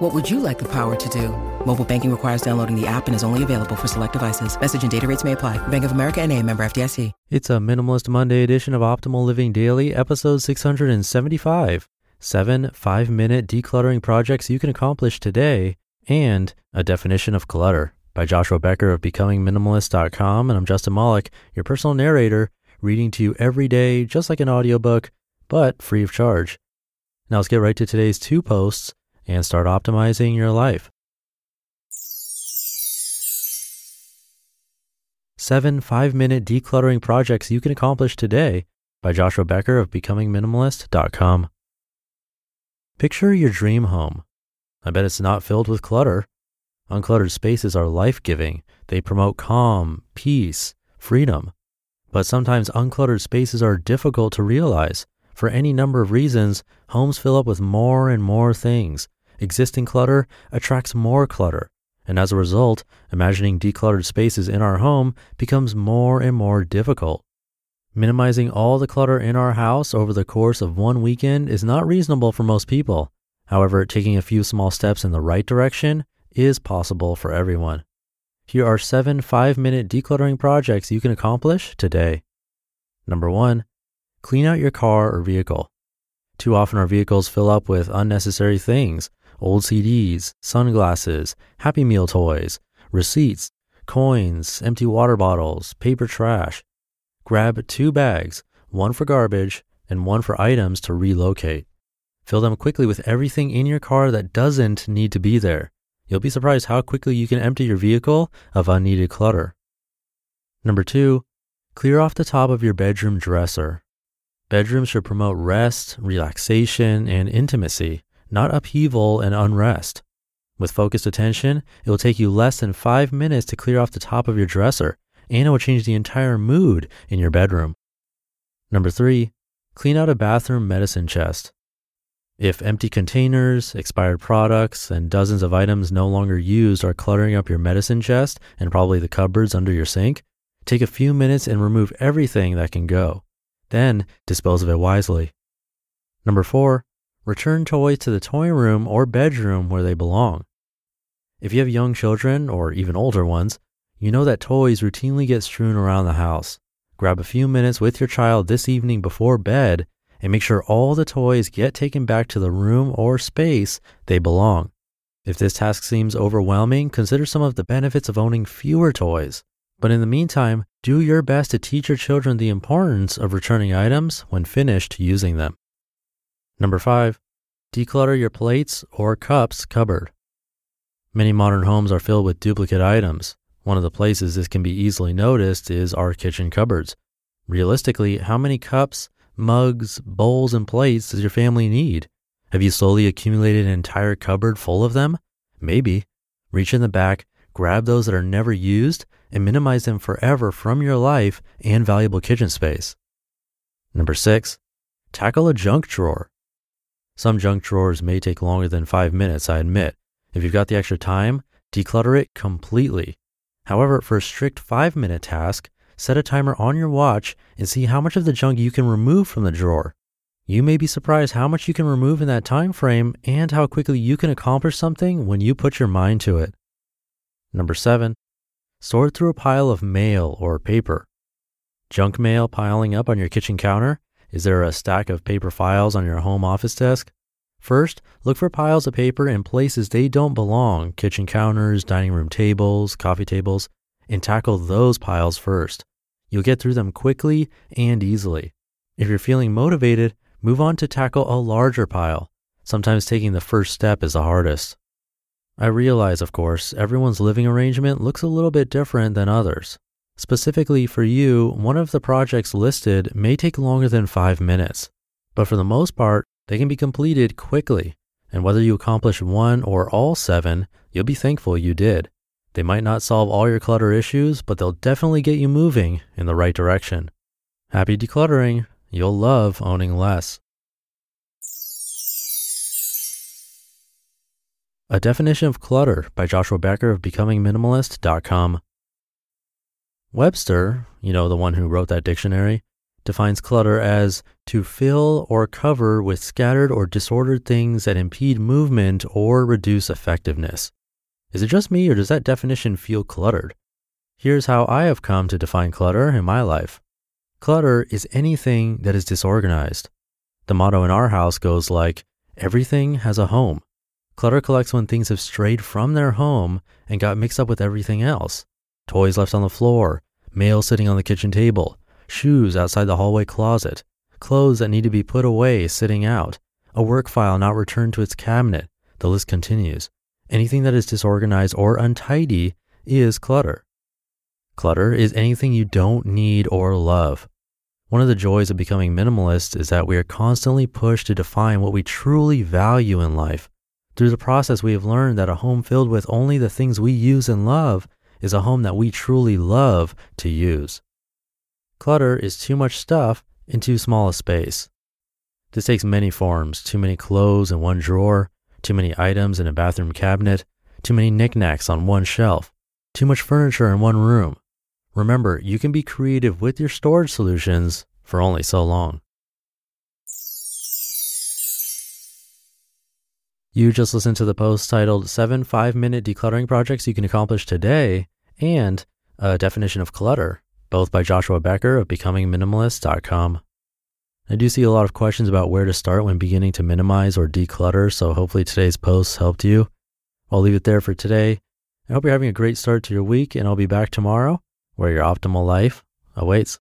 What would you like the power to do? Mobile banking requires downloading the app and is only available for select devices. Message and data rates may apply. Bank of America and a member FDIC. It's a Minimalist Monday edition of Optimal Living Daily, episode 675. Seven five minute decluttering projects you can accomplish today, and a definition of clutter by Joshua Becker of BecomingMinimalist.com. And I'm Justin Malik, your personal narrator, reading to you every day, just like an audiobook, but free of charge. Now let's get right to today's two posts and start optimizing your life. Seven five minute decluttering projects you can accomplish today by Joshua Becker of BecomingMinimalist.com. Picture your dream home. I bet it's not filled with clutter. Uncluttered spaces are life giving, they promote calm, peace, freedom. But sometimes uncluttered spaces are difficult to realize. For any number of reasons, homes fill up with more and more things. Existing clutter attracts more clutter. And as a result, imagining decluttered spaces in our home becomes more and more difficult. Minimizing all the clutter in our house over the course of one weekend is not reasonable for most people. However, taking a few small steps in the right direction is possible for everyone. Here are seven five minute decluttering projects you can accomplish today. Number one, clean out your car or vehicle. Too often our vehicles fill up with unnecessary things old CDs, sunglasses, Happy Meal toys, receipts, coins, empty water bottles, paper trash. Grab two bags, one for garbage and one for items to relocate. Fill them quickly with everything in your car that doesn't need to be there. You'll be surprised how quickly you can empty your vehicle of unneeded clutter. Number two, clear off the top of your bedroom dresser. Bedrooms should promote rest, relaxation, and intimacy not upheaval and unrest. With focused attention, it will take you less than five minutes to clear off the top of your dresser, and it will change the entire mood in your bedroom. Number three, clean out a bathroom medicine chest. If empty containers, expired products, and dozens of items no longer used are cluttering up your medicine chest and probably the cupboards under your sink, take a few minutes and remove everything that can go. Then dispose of it wisely. Number four, return toys to the toy room or bedroom where they belong. If you have young children or even older ones, you know that toys routinely get strewn around the house. Grab a few minutes with your child this evening before bed and make sure all the toys get taken back to the room or space they belong. If this task seems overwhelming, consider some of the benefits of owning fewer toys. But in the meantime, do your best to teach your children the importance of returning items when finished using them. Number five, declutter your plates or cups cupboard. Many modern homes are filled with duplicate items. One of the places this can be easily noticed is our kitchen cupboards. Realistically, how many cups, mugs, bowls, and plates does your family need? Have you slowly accumulated an entire cupboard full of them? Maybe. Reach in the back, grab those that are never used, and minimize them forever from your life and valuable kitchen space. Number six, tackle a junk drawer. Some junk drawers may take longer than five minutes, I admit. If you've got the extra time, declutter it completely. However, for a strict five minute task, set a timer on your watch and see how much of the junk you can remove from the drawer. You may be surprised how much you can remove in that time frame and how quickly you can accomplish something when you put your mind to it. Number seven, sort through a pile of mail or paper. Junk mail piling up on your kitchen counter is there a stack of paper files on your home office desk? First, look for piles of paper in places they don't belong kitchen counters, dining room tables, coffee tables and tackle those piles first. You'll get through them quickly and easily. If you're feeling motivated, move on to tackle a larger pile. Sometimes taking the first step is the hardest. I realize, of course, everyone's living arrangement looks a little bit different than others. Specifically for you, one of the projects listed may take longer than five minutes, but for the most part, they can be completed quickly. And whether you accomplish one or all seven, you'll be thankful you did. They might not solve all your clutter issues, but they'll definitely get you moving in the right direction. Happy decluttering. You'll love owning less. A Definition of Clutter by Joshua Becker of BecomingMinimalist.com. Webster, you know, the one who wrote that dictionary, defines clutter as to fill or cover with scattered or disordered things that impede movement or reduce effectiveness. Is it just me or does that definition feel cluttered? Here's how I have come to define clutter in my life. Clutter is anything that is disorganized. The motto in our house goes like, everything has a home. Clutter collects when things have strayed from their home and got mixed up with everything else. Toys left on the floor, mail sitting on the kitchen table, shoes outside the hallway closet, clothes that need to be put away sitting out, a work file not returned to its cabinet. The list continues. Anything that is disorganized or untidy is clutter. Clutter is anything you don't need or love. One of the joys of becoming minimalist is that we are constantly pushed to define what we truly value in life through the process, we have learned that a home filled with only the things we use and love is a home that we truly love to use. Clutter is too much stuff in too small a space. This takes many forms too many clothes in one drawer, too many items in a bathroom cabinet, too many knickknacks on one shelf, too much furniture in one room. Remember, you can be creative with your storage solutions for only so long. You just listened to the post titled Seven Five Minute Decluttering Projects You Can Accomplish Today and a definition of clutter, both by Joshua Becker of BecomingMinimalist.com. I do see a lot of questions about where to start when beginning to minimize or declutter, so hopefully today's post helped you. I'll leave it there for today. I hope you're having a great start to your week, and I'll be back tomorrow where your optimal life awaits.